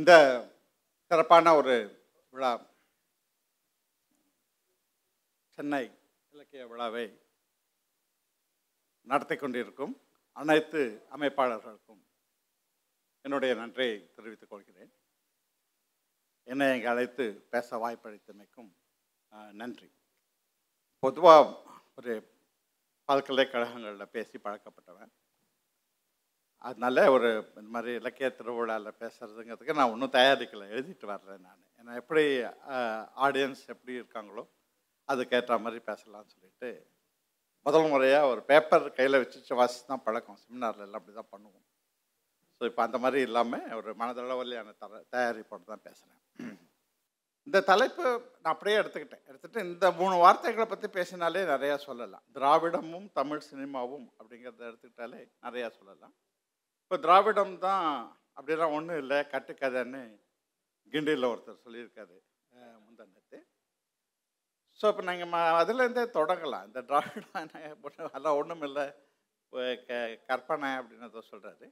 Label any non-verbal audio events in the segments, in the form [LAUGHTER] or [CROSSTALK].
இந்த சிறப்பான ஒரு விழா சென்னை இலக்கிய விழாவை நடத்தி கொண்டிருக்கும் அனைத்து அமைப்பாளர்களுக்கும் என்னுடைய நன்றியை தெரிவித்துக் கொள்கிறேன். என்னை இங்கே அழைத்து பேச வாய்ப்பளித்தமைக்கும் நன்றி. பொதுவாக ஒரு பல்கலைக்கழகங்களில் பேசி பழக்கப்பட்டவன். அதனால் ஒரு இந்த மாதிரி இலக்கிய திருவிழாவில் பேசுறதுங்கிறதுக்கு நான் ஒன்றும் தயாரிக்கலை எழுதிட்டு வர்றேன் நான். ஏன்னா எப்படி ஆடியன்ஸ் எப்படி இருக்காங்களோ அதுக்கேற்ற மாதிரி பேசலாம்னு சொல்லிட்டு முதல் முறையாக ஒரு பேப்பர் கையில் வச்சு வாசி தான் பழக்கம். செமினாரில் எல்லாம் அப்படி தான் பண்ணுவோம். ஸோ இப்போ அந்த மாதிரி இல்லாமல் ஒரு மனதளவிலான தர தயாரிப்போடு தான் பேசுகிறேன் இந்த தலைப்பு நான் அப்படியே எடுத்துக்கிட்டேன். எடுத்துகிட்டு இந்த மூணு வார்த்தைகளை பற்றி பேசினாலே நிறையா சொல்லலாம். திராவிடமும் தமிழ் சினிமாவும் அப்படிங்கிறத எடுத்துக்கிட்டாலே நிறையா சொல்லலாம். இப்போ திராவிடம் தான் அப்படிலாம் ஒன்றும் இல்லை கட்டுக்கதைன்னு கிண்டியில் ஒருத்தர் சொல்லியிருக்காரு முந்தன்னத்து ஸோ இப்போ நாங்கள் ம அதுலேருந்தே தொடங்கலாம். இந்த திராவிடம் அதெல்லாம் ஒன்றும் இல்லை. க கற்பனை அப்படின்னு அதை சொல்கிறாரு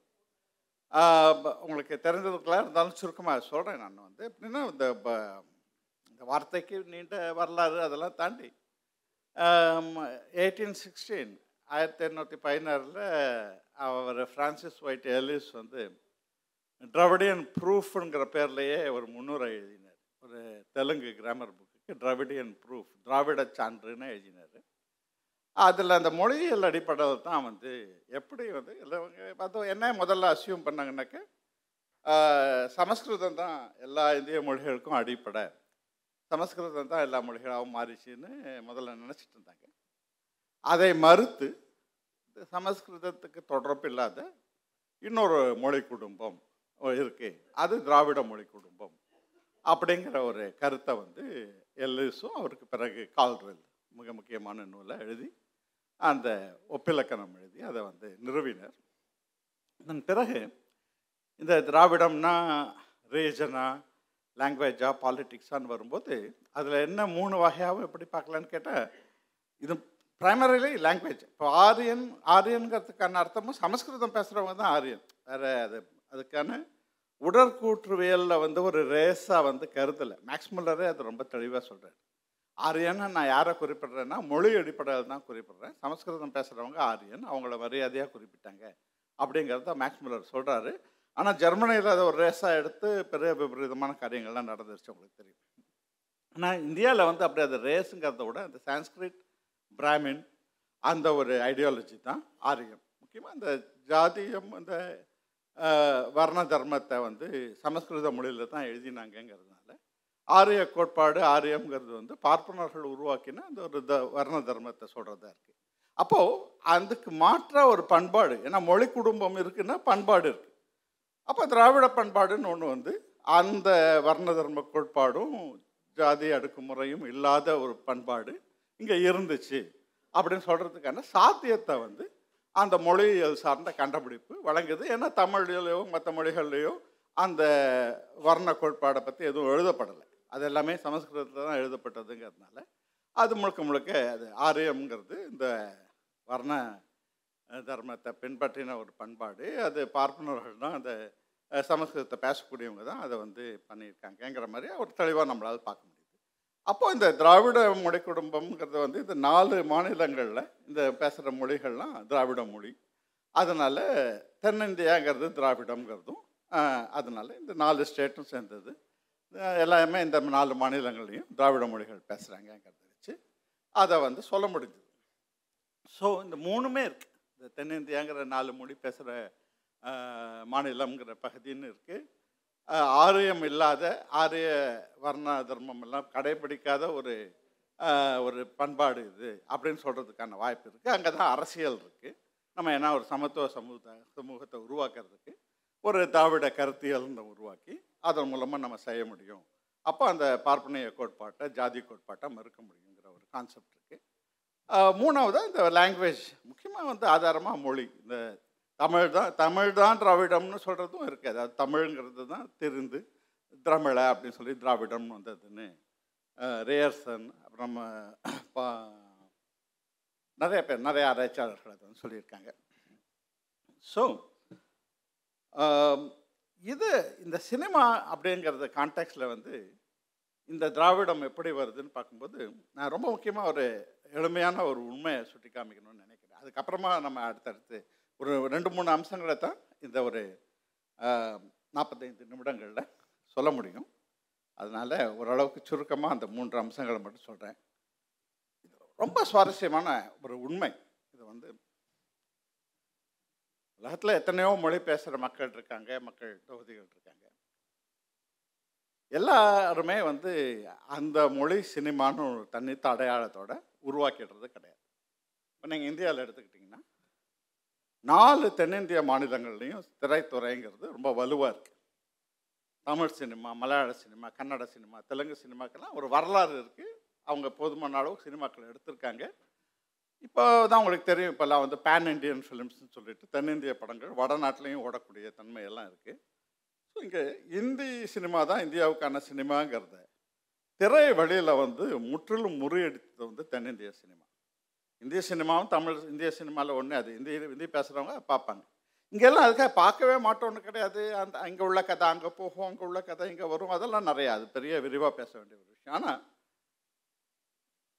உங்களுக்கு தெரிஞ்சதுக்கெல்லாம் இருந்தாலும் சுருக்கமாக சொல்கிறேன் நான் வந்து. எப்படின்னா இந்த ப- இந்த வார்த்தைக்கு நீண்ட வரலாறு அதெல்லாம் தாண்டி எயிட்டீன் சிக்ஸ்டீன் ஆயிரத்தி எண்ணூற்றி பதினாறில் அவர் ஃப்ரான்சிஸ் ஒயிட் எலிஸ் வந்து ட்ரவிடியன் ப்ரூஃப்ங்கிற பேர்லேயே ஒரு முன்னுரை எழுதினார். ஒரு Telugu grammar book Dravidian proof திராவிட சான்றுன்னு எழுதினார். அதில் அந்த மொழியியல் அடிப்படையில் தான் வந்து எப்படி வந்து இல்லைவங்க பார்த்தோம் என்ன முதல்ல அசியூம் பண்ணாங்கன்னாக்க சமஸ்கிருதம் தான் எல்லா இந்திய மொழிகளுக்கும் அடிப்படை. சமஸ்கிருதம் தான் எல்லா மொழிகளாகவும் மாறிச்சுன்னு முதல்ல நினச்சிட்டு இருந்தாங்க. அதை மறுத்து சமஸ்கிருதத்துக்கு தொடர்பு இல்லாத இன்னொரு மொழி குடும்பம் இருக்கு. அது திராவிட மொழி குடும்பம் அப்படிங்கிற ஒரு கருத்தை வந்து எல்லிஸும் அவருக்கு பிறகு கால்ரெல் மிக முக்கியமான நூலை எழுதி அந்த ஒப்பிலக்கணம் எழுதி அதை வந்து நிறுவினர். அதன் பிறகு இந்த திராவிடம்னா ரீஜனா லாங்குவேஜா பாலிட்டிக்ஸான்னு வரும்போது அதில் என்ன மூணு வகையாகவும் எப்படி பார்க்கலான்னு கேட்டால் இது ப்ரைமரிலி லாங்குவேஜ் இப்போ ஆரியன் ஆரியன்கிறதுக்கான அர்த்தமும் சமஸ்கிருதம் பேசுகிறவங்க தான் ஆரியன். வேறு அது அதுக்கான உடற்கூற்றுவியலில் வந்து ஒரு ரேஸாக வந்து கருதலை. மேக்ஸ்முல்லரே அது ரொம்ப தெளிவாக சொல்கிறார் ஆரியன்னு நான் யாரை குறிப்பிட்றேன்னா மொழி அடிப்படையில் தான் குறிப்பிடுறேன். சமஸ்கிருதம் பேசுகிறவங்க ஆரியன் அவங்கள மரியாதையாக குறிப்பிட்டாங்க அப்படிங்கிறத மேக்ஸ்முல்லர் சொல்கிறாரு ஆனால் ஜெர்மனியில் அதை ஒரு ரேஸாக எடுத்து பெரிய விபரீதமான காரியங்கள்லாம் நடந்துருச்சு உங்களுக்கு தெரியும். ஆனால் இந்தியாவில் வந்து அப்படி அது ரேஸுங்கிறத விட அந்த சான்ஸ்கிரிட் பிராமின் அந்த ஒரு ஐடியாலஜி தான் ஆரியம். முக்கியமாக அந்த ஜாதியம் அந்த வர்ண தர்மத்தை வந்து சமஸ்கிருத மொழியில் தான் எழுதினாங்கங்கிறதுனால ஆரிய கோட்பாடு ஆரியம்ங்கிறது வந்து பார்ப்பனர்கள் உருவாக்கின அந்த ஒரு த வர்ண தர்மத்தை சொல்கிறதா இருக்குது அப்போது அதுக்கு மாற்ற ஒரு பண்பாடு ஏன்னா மொழி குடும்பம் இருக்குன்னா பண்பாடு இருக்குது அப்போ திராவிட பண்பாடுன்னு ஒன்று வந்து அந்த வர்ண தர்ம கோட்பாடும் ஜாதி அடுக்குமுறையும் இல்லாத ஒரு பண்பாடு இங்கே இருந்துச்சு அப்படின்னு சொல்கிறதுக்கான சாத்தியத்தை வந்து அந்த மொழியியல் சார்ந்த கண்டுபிடிப்பு வழங்குது. ஏன்னா தமிழ்லையோ மற்ற மொழிகள்லையோ அந்த வர்ண கோட்பாடை பற்றி எதுவும் எழுதப்படலை. அது எல்லாமே சமஸ்கிருதத்தில் தான் எழுதப்பட்டதுங்கிறதுனால அது முழுக்க முழுக்க அது ஆரியம்ங்கிறது இந்த வர்ண தர்மத்தை பின்பற்றின ஒரு பண்பாடு. அது பார்ப்பனர்கள் தான் அந்த சமஸ்கிருதத்தை பேசக்கூடியவங்க தான் அதை வந்து பண்ணியிருக்காங்கங்கிற மாதிரி ஒரு தெளிவாக நம்மளால் பார்க்க முடியும். அப்போ இந்த திராவிட மொழி குடும்பம்ங்கிறது வந்து இந்த நாலு மாநிலங்களில் இந்த பேசுகிற மொழிகள்லாம் திராவிட மொழி. அதனால் தென்னிந்தியாங்கிறது திராவிடம்ங்கிறதும் அதனால் இந்த நாலு ஸ்டேட்டும் சேர்ந்தது. எல்லாமே இந்த நாலு மாநிலங்கள்லையும் திராவிட மொழிகள் பேசுகிறாங்கிறத வச்சு அதை வந்து சொல்ல முடிஞ்சுது. ஸோ இந்த மூணுமே இருக்குது இந்த தென்னிந்தியாங்கிற நாலு மொழி பேசுகிற மாநிலங்கிற பகுதின்னு இருக்குது ஆரியம் இல்லாத ஆரிய வர்ண தர்மம் எல்லாம் கடைபிடிக்காத ஒரு ஒரு பண்பாடு இது அப்படின்னு சொல்கிறதுக்கான வாய்ப்பு இருக்குது அங்கே தான் அரசியல் இருக்குது நம்ம என்ன ஒரு சமத்துவ சமூக சமூகத்தை உருவாக்குறதுக்கு ஒரு திராவிட கருத்தியல்னு உருவாக்கி அதன் மூலமாக நம்ம செய்ய முடியும். அப்போ அந்த பார்ப்பனைய கோட்பாட்டை ஜாதி கோட்பாட்டை மறுக்க முடியுங்கிற ஒரு கான்செப்ட் இருக்குது மூணாவது இந்த லாங்குவேஜ் முக்கியமாக வந்து ஆதாரமாக மொழி இந்த தமிழ் தான் தமிழ் தான் திராவிடம்னு சொல்கிறதும் இருக்குது. அது தமிழ்ங்கிறது தான் திருந்து திரமிழ அப்படின்னு சொல்லி திராவிடம்னு வந்ததுன்னு. ரேயர்சன் அப்புறம் பா- நிறைய பேர் நிறைய ஆராய்ச்சியாளர்கள் அதை வந்து சொல்லியிருக்காங்க. ஸோ இது இந்த சினிமா அப்படிங்கிறத கான்டெக்ட்ல வந்து இந்த திராவிடம் எப்படி வருதுன்னு பார்க்கும்போது நான் ரொம்ப முக்கியமாக ஒரு எளிமையான ஒரு உண்மையை சுட்டி காமிக்கணும்னு நினைக்கிறேன். அதுக்கப்புறமா நம்ம அடுத்தடுத்து ஒரு ரெண்டு மூணு அம்சங்களை தான் இந்த ஒரு நாற்பத்தைந்து நிமிடங்களில் சொல்ல முடியும். அதனால் ஓரளவுக்கு சுருக்கமாக அந்த மூன்று அம்சங்களை மட்டும் சொல்கிறேன் இது ரொம்ப சுவாரஸ்யமான ஒரு உண்மை. இது வந்து உலகத்தில் எத்தனையோ மொழி பேசுகிற மக்கள் இருக்காங்க மக்கள் தொகுதிகள் இருக்காங்க. எல்லாருமே வந்து அந்த மொழி சினிமான்னு ஒரு தனித்த அடையாளத்தோட உருவாக்கிடுறது கிடையாது. இப்போ நீங்கள் இந்தியாவில் எடுத்துக்கிட்டிங்கன்னா நாலு தென்னிந்திய மாநிலங்கள்லேயும் திரைத்துறைங்கிறது ரொம்ப வலுவாக இருக்குது Tamil cinema Malayalam cinema Kannada cinema Telugu சினிமாக்கெல்லாம் ஒரு வரலாறு இருக்குது அவங்க போதுமான அளவு சினிமாக்கள் எடுத்திருக்காங்க. இப்போ தான் உங்களுக்கு தெரியும் இப்போல்லாம் வந்து பேன் இண்டியன் ஃபிலிம்ஸ்னு சொல்லிட்டு தென்னிந்திய படங்கள் வடநாட்டிலையும் ஓடக்கூடிய தன்மையெல்லாம் இருக்குது ஸோ இங்கே இந்தி சினிமா தான் இந்தியாவுக்கான சினிமாங்கிறத திரை வழியில் வந்து முற்றிலும் முறியடித்தது வந்து தென்னிந்திய சினிமா. இந்திய சினிமாவும் தமிழ் இந்திய சினிமாவில் ஒன்று அது. இந்தி இந்தி பேசுகிறவங்க பார்ப்பாங்க. இங்கெல்லாம் அதுக்காக பார்க்கவே மாட்டோம்னு கிடையாது. அந்த அங்கே உள்ள கதை அங்கே போகும் அங்கே உள்ள கதை இங்கே வரும். அதெல்லாம் நிறையா அது பெரிய விரிவாக பேச வேண்டிய ஒரு விஷயம். ஆனால்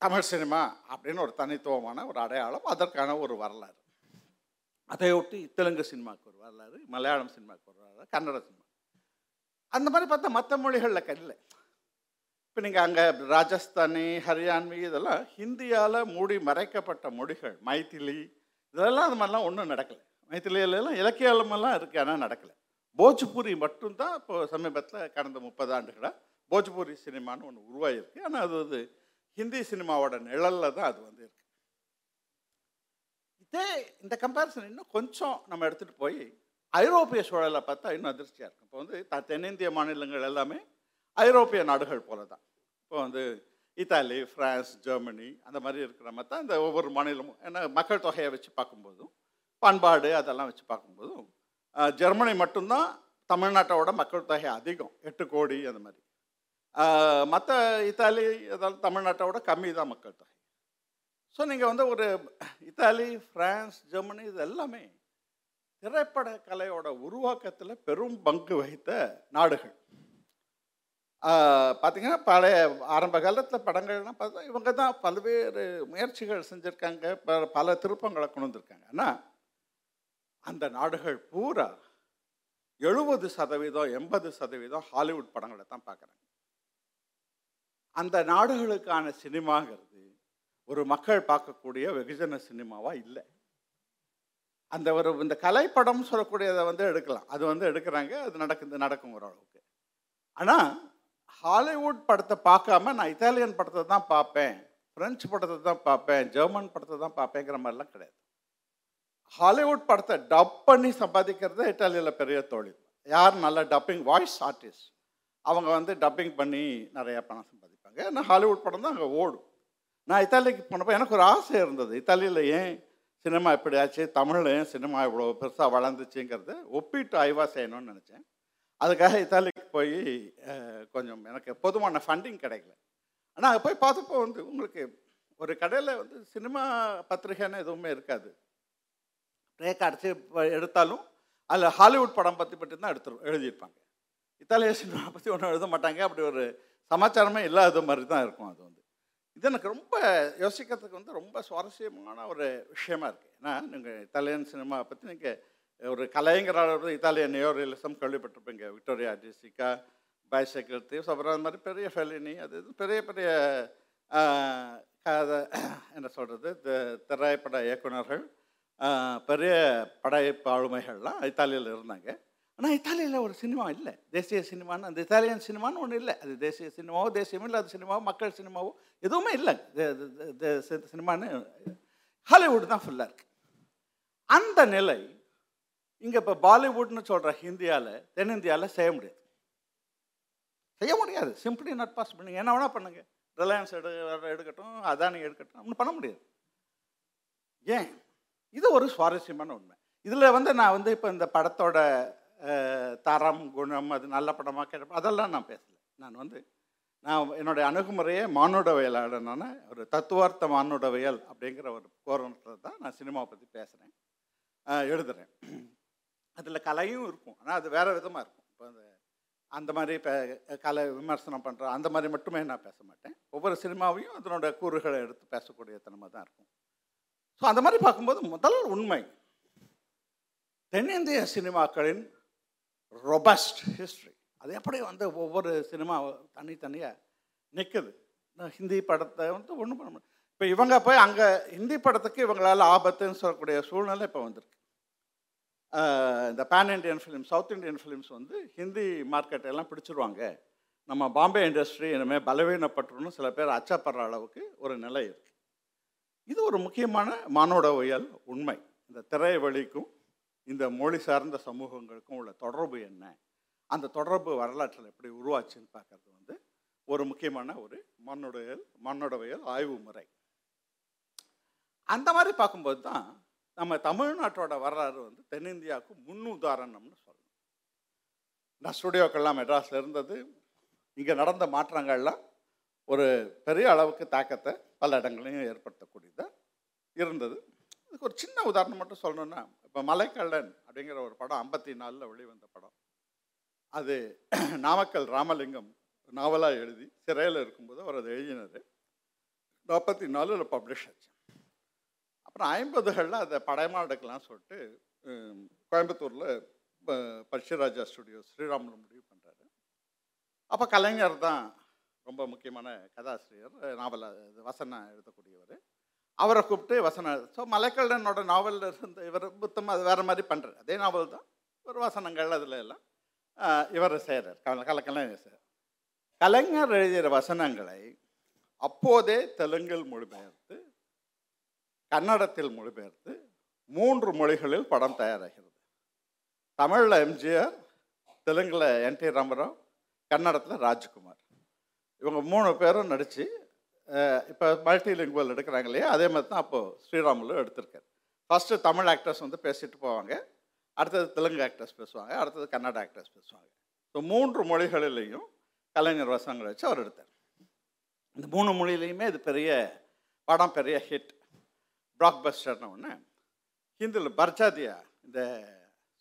தமிழ் சினிமா அப்படின்னு ஒரு தனித்துவமான ஒரு அடையாளம் அதற்கான ஒரு வரலாறு. அதை ஒட்டி தெலுங்கு சினிமாவுக்கு ஒரு வரலாறு மலையாளம் சினிமாவுக்கு ஒரு வரலாறு கன்னட சினிமா. அந்த மாதிரி பார்த்தா மற்ற மொழிகளில் இல்லை. இப்போ நீங்கள் அங்கே ராஜஸ்தானி ஹரியான்வி இதெல்லாம் ஹிந்தியால் மூடி மறைக்கப்பட்ட மொழிகள் மைத்திலி இதெல்லாம் அது மாதிரிலாம் ஒன்றும் நடக்கலை. மைத்திலியிலலாம் இலக்கியமெல்லாம் இருக்குது ஆனால் நடக்கலை. போஜ்பூரி மட்டும்தான் இப்போ சமீபத்தில் கடந்த முப்பது ஆண்டுகளாக போஜ்பூரி சினிமான்னு ஒன்று உருவாகிருக்கு ஆனால் அது வந்து ஹிந்தி சினிமாவோட நிழலில் தான் அது வந்து இருக்கு. இதே இந்த கம்பேரிசன் இன்னும் கொஞ்சம் நம்ம எடுத்துகிட்டு போய் ஐரோப்பிய சூழலை பார்த்தா இன்னும் அதிர்ச்சியாக இருக்கும். இப்போ வந்து த தென்னிந்திய மாநிலங்கள் எல்லாமே ஐரோப்பிய நாடுகள் போல தான் இப்போ வந்து இத்தாலி ஃப்ரான்ஸ் ஜெர்மனி அந்த மாதிரி இருக்கிற மாதிரி தான் இந்த ஒவ்வொரு மாநிலமும். ஏன்னா மக்கள் தொகையை வச்சு பார்க்கும்போதும் பண்பாடு அதெல்லாம் வச்சு பார்க்கும்போதும் ஜெர்மனி மட்டும்தான் தமிழ்நாட்டோட மக்கள் தொகை அதிகம். எட்டு கோடி அந்த மாதிரி. மற்ற இத்தாலி அதெல்லாம் தமிழ்நாட்டோட கம்மி தான் மக்கள் தொகை. ஸோ நீங்கள் வந்து ஒரு இத்தாலி ஃப்ரான்ஸ் ஜெர்மனி இது எல்லாமே திரைப்பட கலையோட உருவாக்கத்தில் பெரும் பங்கு வகித்த நாடுகள். பார்த்தீங்கன்னா பழைய ஆரம்ப காலத்தில் படங்கள்லாம் பார்த்தா இவங்க தான் பல்வேறு முயற்சிகள் செஞ்சுருக்காங்க. ப பல திருப்பங்களை கொண்டு வந்திருக்காங்க. ஆனால் அந்த நாடுகள் பூரா எழுபது சதவீதம் எண்பது சதவீதம் ஹாலிவுட் படங்களை தான் பார்க்குறாங்க அந்த நாடுகளுக்கான சினிமாங்கிறது ஒரு மக்கள் பார்க்கக்கூடிய வெகுஜன சினிமாவாக இல்லை. அந்த ஒரு இந்த கலைப்படம் சொல்லக்கூடியதை வந்து எடுக்கலாம். அது வந்து எடுக்கிறாங்க அது நடக்குது நடக்கும் ஓரளவுக்கு ஆனால் ஹாலிவுட் படத்தை பார்க்காம நான் இத்தாலியன் படத்தை தான் பார்ப்பேன். ஃப்ரெஞ்சு படத்தை தான் பார்ப்பேன். ஜெர்மன் படத்தை தான் பார்ப்பேங்கிற மாதிரிலாம் கிடையாது. ஹாலிவுட் படத்தை டப் பண்ணி சம்பாதிக்கிறது இட்டாலியில் பெரிய தொழில். யார் நல்ல டப்பிங் வாய்ஸ் ஆர்டிஸ்ட் அவங்க வந்து டப்பிங் பண்ணி நிறையா பணம் சம்பாதிப்பாங்க. ஏன்னா ஹாலிவுட் படம் தான் அங்கே ஓடும். நான் இத்தாலிக்கு போனப்போ எனக்கு ஒரு ஆசை இருந்தது. இத்தாலியில் ஏன் சினிமா இப்படி ஆச்சு? தமிழில் ஏன் சினிமா இவ்வளோ பெருசாக வளர்ந்துச்சுங்கிறத ஒப்பிட்டு ஆய்வாக செய்யணும்னு நினச்சேன். அதுக்காக இத்தாலிக்கு போய் கொஞ்சம் எனக்கு போதுமான ஃபண்டிங் கிடைக்கல. ஆனால் அங்கே போய் பார்த்தப்போ வந்து உங்களுக்கு ஒரு கடையில் வந்து சினிமா பத்திரிகைன்னு எதுவுமே இருக்காது. ரேக் அடித்து எடுத்தாலும் அதில் ஹாலிவுட் படம் பற்றி பற்றி தான் எடுத்து எழுதியிருப்பாங்க. இத்தாலிய சினிமா பற்றி ஒன்றும் எழுத மாட்டாங்க. அப்படி ஒரு சமாச்சாரமே இல்லாத மாதிரி தான் இருக்கும் அது வந்து. இது எனக்கு ரொம்ப யோசிக்கிறதுக்கு வந்து ரொம்ப சுவாரஸ்யமான ஒரு விஷயமா இருக்குது ஏன்னா நீங்கள் இத்தாலியன் சினிமா பற்றி நீங்கள் ஒரு கலைங்கிற அளவு இத்தாலியன் நியோரியலிசம் கேள்விப்பட்டிருப்பீங்க விக்டோரியா டிசிகா பைசைக்கிள் தீவ்ஸ் அப்புறம் அந்த மாதிரி பெரிய ஃபெலினி அது இது பெரிய பெரிய கதை என்ன சொல்கிறது திரைப்பட இயக்குனர்கள் பெரிய படைப்பு ஆளுமைகள்லாம் இத்தாலியில் இருந்தாங்க. ஆனால் இத்தாலியில் ஒரு சினிமா இல்லை. தேசிய சினிமான்னு அந்த இத்தாலியன் சினிமான்னு ஒன்றும் இல்லை. அது தேசிய சினிமாவோ தேசியம் அது சினிமாவோ மக்கள் சினிமாவோ எதுவுமே இல்லை. தே- சினிமான்னு ஹாலிவுட் தான் ஃபுல்லாக இருக்குது அந்த நிலை இங்கே இப்போ பாலிவுட்னு சொல்கிற ஹிந்தியாவில் தென்னிந்தியாவில் செய்ய முடியாது. செய்ய முடியாது. சிம்பிளி நாட் பாசிபிள் நீங்கள் என்ன வேணால் பண்ணுங்கள் ரிலையன்ஸ் எடு எடுக்கட்டும் அதானி எடுக்கட்டும் ஒன்றும் பண்ண முடியாது. ஏன்? இது ஒரு சுவாரஸ்யமான உண்மை. இதில் வந்து நான் வந்து இப்போ இந்த படத்தோட தரம் குணம் அது நல்ல படமாக கேட்ட அதெல்லாம் நான் பேசலை. நான் வந்து நான் என்னுடைய அணுகுமுறையே மானுடவியலாடனான ஒரு தத்துவார்த்த மானுடவியல் அப்படிங்கிற ஒரு கோரணத்தில் தான் நான் சினிமாவை பற்றி பேசுகிறேன் எழுதுகிறேன் அதில் கலையும் இருக்கும். ஆனால் அது வேறு விதமாக இருக்கும். இப்போ அந்த அந்த மாதிரி இப்போ கலை விமர்சனம் பண்ணுற அந்த மாதிரி மட்டுமே நான் பேச மாட்டேன். ஒவ்வொரு சினிமாவையும் அதனோட கூறுகளை எடுத்து பேசக்கூடிய தன்மை தான் இருக்கும். ஸோ அந்த மாதிரி பார்க்கும்போது முதல் உண்மை. தென்னிந்திய சினிமாக்களின் ரொபஸ்ட் ஹிஸ்ட்ரி அது எப்படி வந்து ஒவ்வொரு சினிமா தனித்தனியாக நிற்குது நான் ஹிந்தி படத்தை வந்து ஒன்றும் பண்ண முடியும் இப்போ இவங்க போய் அங்கே ஹிந்தி படத்துக்கு இவங்களால் ஆபத்துன்னு சொல்லக்கூடிய சூழ்நிலை இப்போ வந்திருக்கு. இந்த pan Indian film south Indian films வந்து ஹிந்தி மார்க்கெட் எல்லாம் பிடிச்சிருவாங்க. நம்ம பாம்பே இண்டஸ்ட்ரி இனிமேல் பலவீனப்பட்டுருன்னு சில பேர் அச்சப்படுற அளவுக்கு ஒரு நிலை இருக்குது இது ஒரு முக்கியமான மானோடவியல் உண்மை. இந்த திரை வழிக்கும் இந்த மொழி சார்ந்த சமூகங்களுக்கும் உள்ள தொடர்பு என்ன? அந்த தொடர்பு வரலாற்றில் எப்படி உருவாச்சுன்னு பார்க்கறது வந்து ஒரு முக்கியமான ஒரு மண்ணுடையல் மண்ணுடவியல் ஆய்வு முறை. அந்த மாதிரி பார்க்கும்போது தான் நம்ம தமிழ்நாட்டோட வரலாறு வந்து தென்னிந்தியாவுக்கு முன்னுதாரணம்னு சொல்லணும். நான் ஸ்டுடியோக்கெல்லாம் மெட்ராஸில் இருந்தது. இங்கே நடந்த மாற்றங்கள்லாம் ஒரு பெரிய அளவுக்கு தாக்கத்தை பல இடங்களையும் ஏற்படுத்தக்கூடியதாக இருந்தது. இதுக்கு ஒரு சின்ன உதாரணம் மட்டும் சொல்லணும்னா இப்போ மலைக்கல்லன் அப்படிங்கிற ஒரு படம் ஐம்பத்தி நாலில் வெளிவந்த படம். அது [CLEARS THROAT] நாமக்கல் ராமலிங்கம் நாவலாக எழுதி சிறையில் இருக்கும்போது அவர் அதை எழுதினார் நாற்பத்தி நாலில் பப்ளிஷ் ஆச்சு. அப்புறம் ஐம்பதுகளில் அதை படமாக எடுக்கலாம்னு சொல்லிட்டு கோயம்புத்தூரில் பரிசுராஜா ஸ்டுடியோ ஸ்ரீராமில் முடிவு பண்ணுறாரு அப்போ கலைஞர் தான் ரொம்ப முக்கியமான கதாசிரியர் நாவல் இது வசனம் எழுதக்கூடியவர். அவரை கூப்பிட்டு வசனம் ஸோ மலைக்கல்லனோட நாவலில் இருந்த இவர் புத்தம் அது வேறு மாதிரி பண்ணுறாரு அதே நாவல் தான் ஒரு வசனங்கள் அதில் எல்லாம் இவர் செய்கிறார் கல கலக்கலைஞர் செய்கிறார் கலைஞர் எழுதிய வசனங்களை அப்போதே தெலுங்கில் மொழிபெயர்த்து கன்னடத்தில் மொழிபெயர்த்து மூன்று மொழிகளில் படம் தயாராகிறது. தமிழில் எம்ஜிஆர் தெலுங்கில் என் டி ராமராவ் கன்னடத்தில் ராஜ்குமார். இவங்க மூணு பேரும் நடித்து இப்போ மல்டி லிங்குவல் எடுக்கிறாங்க இல்லையா? அதே மாதிரி தான் அப்போது ஸ்ரீராமுலும் எடுத்திருக்காரு. ஃபஸ்ட்டு தமிழ் ஆக்டர்ஸ் வந்து பேசிட்டு போவாங்க. அடுத்தது தெலுங்கு ஆக்டர்ஸ் பேசுவாங்க. அடுத்தது கன்னட ஆக்டர்ஸ் பேசுவாங்க. ஸோ மூன்று மொழிகளிலையும் கலைஞர் வசனங்களை வச்சு அவர் எடுத்தார். இந்த மூணு மொழியிலையுமே இது பெரிய படம் பெரிய ஹிட் பிளாக் பஸ்டர்னு ஒன்று ஹிந்தியில் பர்ஜாதியா இந்த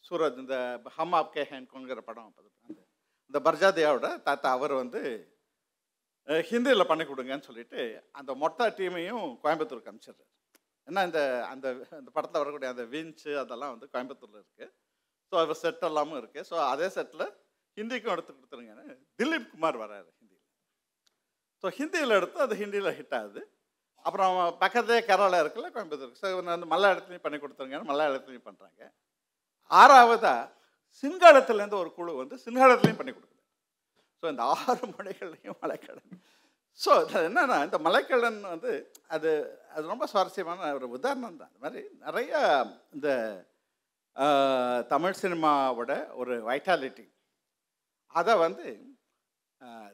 சூரத் இந்த ஹம் ஆப்கே ஹேன்கோங்கிற படம் அந்த இந்த பர்ஜாதியாவோட தாத்தா அவர் வந்து ஹிந்தியில் பண்ணி கொடுங்கன்னு சொல்லிட்டு அந்த மொத்த டீமையும் கோயம்புத்தூருக்கு அனுப்பிச்சிடுறாரு ஏன்னா இந்த அந்த அந்த படத்தில் வரக்கூடிய அந்த விஞ்சு அதெல்லாம் வந்து கோயம்புத்தூரில் இருக்குது ஸோ அவர் செட் எல்லாமும் இருக்குது ஸோ அதே செட்டில் ஹிந்திக்கும் எடுத்து கொடுத்துருங்கன்னு திலீப் குமார் வராரு ஹிந்தியில் ஸோ ஹிந்தியில் எடுத்து அது ஹிந்தியில் ஹிட் ஆகுது. அப்புறம் பக்கத்தே கேரளா இருக்குல்ல கோயம்புத்தூர் ஸோ வந்து வந்து மலையாளத்துலையும் பண்ணி கொடுத்துருங்கன்னு மலையாளத்துலையும் பண்ணுறாங்க ஆறாவதாக சிங்களத்துலேருந்து ஒரு குழு வந்து சிங்களத்துலையும் பண்ணி கொடுக்குது. ஸோ இந்த ஆறு மலைகள்லையும் மலைக்கடன் ஸோ அது என்னென்னா இந்த மலைக்கடன் வந்து அது அது ரொம்ப சுவாரஸ்யமான ஒரு உதாரணம் தான். அது மாதிரி நிறைய இந்த தமிழ் சினிமாவோட ஒரு வைட்டாலிட்டி அதை வந்து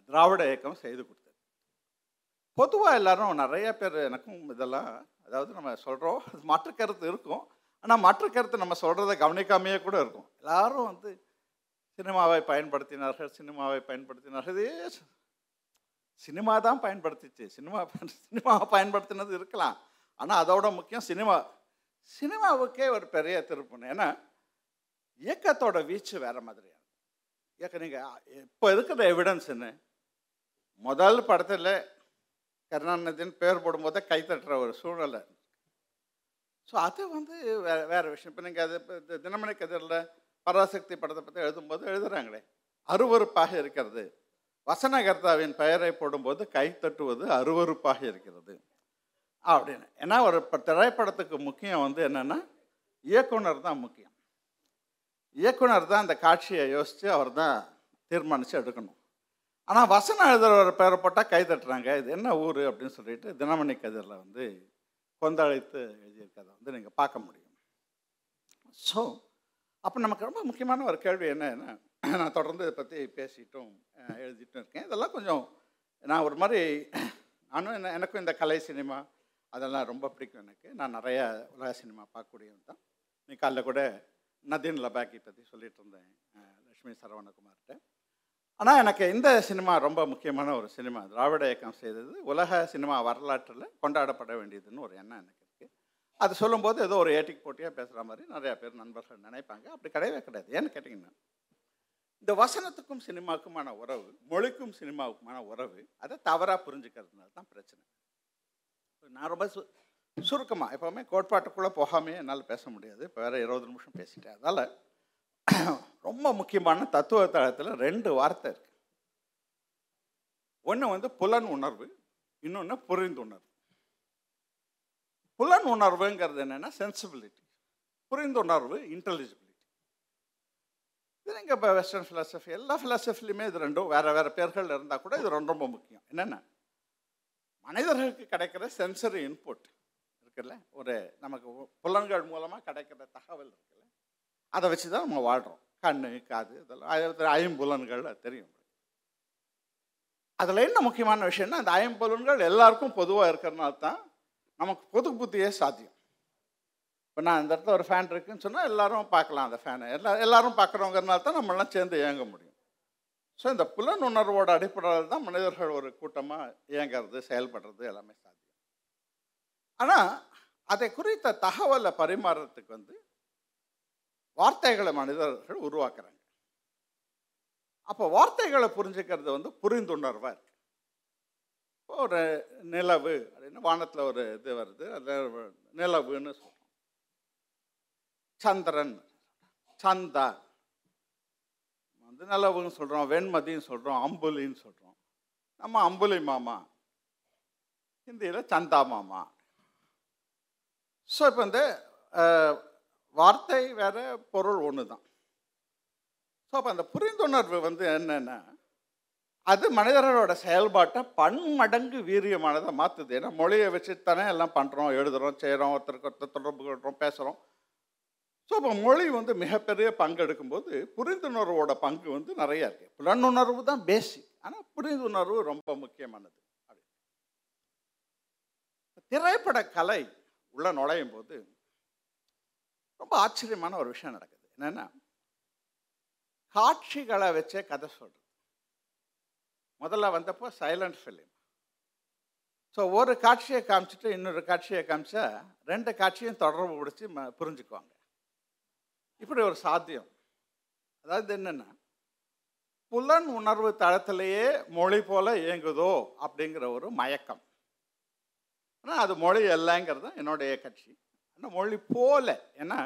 திராவிட இயக்கம் செய்து கொடுத்து பொதுவாக எல்லாரும் நிறைய பேர் எனக்கும் இதெல்லாம் அதாவது நம்ம சொல்கிறோம் மாற்று கருத்து இருக்கும். ஆனால் மாற்று கருத்து நம்ம சொல்கிறத கவனிக்காமையே கூட இருக்கும். எல்லாரும் வந்து சினிமாவை பயன்படுத்தினார்கள் சினிமாவை பயன்படுத்தினார்கள். இதே சினிமா தான் பயன்படுத்திச்சு. சினிமா சினிமாவை பயன்படுத்தினது இருக்கலாம். ஆனால் அதோட முக்கியம் சினிமா. சினிமாவுக்கே ஒரு பெரிய திருப்பணும் ஏன்னா இயக்கத்தோட வீச்சு வேறு மாதிரியான இயக்க நீங்கள் இப்போ இருக்கிற எவிடன்ஸ் என்ன முதல் படத்தில் கருணாநிதின்னு பேர் போடும்போதே கை தட்டுற ஒரு சூழ்நிலை ஸோ அது வந்து வேற வேறு விஷயம். இப்போ நீங்கள் அது இப்போ தினமணி கதிரில் பராசக்தி படத்தை பற்றி எழுதும்போது எழுதுகிறாங்களே அருவருப்பாக இருக்கிறது. வசனகர்த்தாவின் பெயரை போடும்போது கை தட்டுவது அருவருப்பாக இருக்கிறது. அப்படின்னு. ஏன்னா ஒரு ப- திரைப்படத்துக்கு முக்கியம் வந்து என்னென்னா இயக்குனர் தான் முக்கியம். இயக்குனர் தான் அந்த காட்சியை யோசித்து அவர் தான் தீர்மானித்து எடுக்கணும். ஆனால் வசனம் எழுதுகிற பேரை போட்டால் கை தட்டுறாங்க. இது என்ன ஊர் அப்படின்னு சொல்லிட்டு தினமணி கதிரில் வந்து கொந்தளித்து எழுதியிருக்கதை வந்து நீங்கள் பார்க்க முடியும். ஸோ அப்போ நமக்கு ரொம்ப முக்கியமான ஒரு கேள்வி என்னன்னா நான் தொடர்ந்து இதை பற்றி பேசிட்டும் எழுதிட்டும் இருக்கேன். இதெல்லாம் கொஞ்சம் நான் ஒரு மாதிரி நானும் என்ன எனக்கும் இந்த கலை சினிமா அதெல்லாம் ரொம்ப பிடிக்கும் எனக்கு. நான் நிறைய உலக சினிமா பார்க்கக்கூடியவன் தான். நீ காலைல கூட நதீன் லபாக்கி பற்றி சொல்லிட்டு இருந்தேன் லக்ஷ்மி லட்சுமி சரவணகுமார்கிட்ட. ஆனால் எனக்கு இந்த சினிமா ரொம்ப முக்கியமான ஒரு சினிமா. திராவிட இயக்கம் செய்தது உலக சினிமா வரலாற்றில் கொண்டாடப்பட வேண்டியதுன்னு ஒரு எண்ணம் எனக்கு இருக்குது அது சொல்லும்போது ஏதோ ஒரு ஏட்டிக்கு போட்டியாக பேசுகிற மாதிரி நிறையா பேர் நண்பர்கள் நினைப்பாங்க. அப்படி கிடையவே கிடையாது. ஏன்னு கேட்டிங்கன்னா இந்த வசனத்துக்கும் சினிமாவுக்குமான உறவு மொழிக்கும் சினிமாவுக்குமான உறவு அதை தவறாக புரிஞ்சுக்கிறதுனால தான் பிரச்சனை. நான் ரொம்ப சு சுருக்கமாக எப்போவுமே கோட்பாட்டுக்குள்ளே போகாமே என்னால் பேச முடியாது. இப்போ வேறு இருபது நிமிஷம் பேசிட்டேன். அதனால் ரொம்ப முக்கியமான தத்துவ தளத்தில் ரெண்டு வார்த்தை இருக்கு. ஒன்று வந்து புலன் உணர்வு இன்னொன்று புரிந்துணர்வு. புலன் உணர்வுங்கிறது என்னென்னா சென்சிபிலிட்டி புரிந்துணர்வு இன்டெலிஜிபிலிட்டி இது இங்கே இப்போ வெஸ்டர்ன் ஃபிலாசபி எல்லா ஃபிலாசபிலையுமே இது ரெண்டும் வேறு வேறு பேர்கள் இருந்தால் கூட இது ரொம்ப ரொம்ப முக்கியம். என்னென்ன மனிதர்களுக்கு கிடைக்கிற சென்சரி இன்புட் இருக்குல்ல ஒரு நமக்கு புலன்கள் மூலமாக கிடைக்கிற தகவல் இருக்குது அதை வச்சு தான் நம்ம வாழ்கிறோம் கண்ணு காது இதெல்லாம். அதில் ஐம்புலன்கள் அது தெரியும். அதில் என்ன முக்கியமான விஷயம்னா அந்த ஐம்புலன்கள் எல்லாருக்கும் பொதுவாக இருக்கிறனால தான் நமக்கு பொது புத்தியே சாத்தியம். இப்போ நான் இந்த இடத்துல ஒரு ஃபேன் இருக்குன்னு சொன்னால் எல்லாரும் பார்க்கலாம் அந்த ஃபேனை எல்லா எல்லாரும் பார்க்குறவங்கிறனால தான் நம்மளாம் சேர்ந்து இயங்க முடியும். ஸோ இந்த புலன் உணர்வோட அடிப்படையில் தான் மனிதர்கள் ஒரு கூட்டமாக இயங்கிறது செயல்படுறது எல்லாமே சாத்தியம். ஆனால் அதை குறித்த தகவலை பரிமாறுறதுக்கு வந்து வார்த்தைகளை மனிதர்கள் உருவாக்குறாங்க. அப்போ வார்த்தைகளை புரிஞ்சுக்கிறது வந்து புரிந்துணர்வாக இருக்கு. இப்போ ஒரு நிலவு அப்படின்னு வானத்தில் ஒரு இது வருது அதில் நிலவுன்னு சொல்கிறோம் சந்திரன் சந்தா. வந்து நிலவுன்னு சொல்கிறோம் வெண்மதின்னு சொல்கிறோம் அம்புலின்னு சொல்கிறோம் நம்ம அம்புலி மாமா ஹிந்தியில் சந்தா மாமா. ஸோ இப்போ வந்து வார்த்தை வேற பொருள் ஒன்று தான் ஸோ அப்போ அந்த புரிந்துணர்வு வந்து என்னென்னா அது மனிதர்களோட செயல்பாட்டை பன்மடங்கு வீரியமானதை மாற்றுது ஏன்னா மொழியை வச்சு தானே எல்லாம் பண்ணுறோம் எழுதுகிறோம் செய்கிறோம் ஒருத்தருக்கு ஒருத்தர் தொடர்பு கொள்கிறோம் பேசுகிறோம் ஸோ இப்போ மொழி வந்து மிகப்பெரிய பங்கு எடுக்கும்போது புரிந்துணர்வோட பங்கு வந்து நிறைய இருக்குது புலனுணர்வு தான் பேசிக் ஆனால் புரிந்துணர்வு ரொம்ப முக்கியமானது. திரைப்பட கலை உள்ளே நுழையும் போது ரொம்ப ஆச்சரியமான ஒரு விஷயம் நடக்குது. என்னென்னா காட்சிகளை வச்சே கதை சொல்கிறது முதல்ல வந்தப்போ சைலண்ட் ஃபிலிம் ஸோ ஒரு காட்சியை காமிச்சிட்டு இன்னொரு காட்சியை காமிச்சா ரெண்டு காட்சியும் தொடர்பு பிடிச்சி ம புரிஞ்சுக்குவாங்க. இப்படி ஒரு சாத்தியம். அதாவது என்னென்னா புலன் உணர்வு தளத்திலேயே மொழி போல இயங்குதோ அப்படிங்கிற ஒரு மயக்கம். ஆனால் அது மொழி இல்லைங்கிறது தான் என்னுடைய கட்சி. ஆனால் மொழி போல ஏன்னா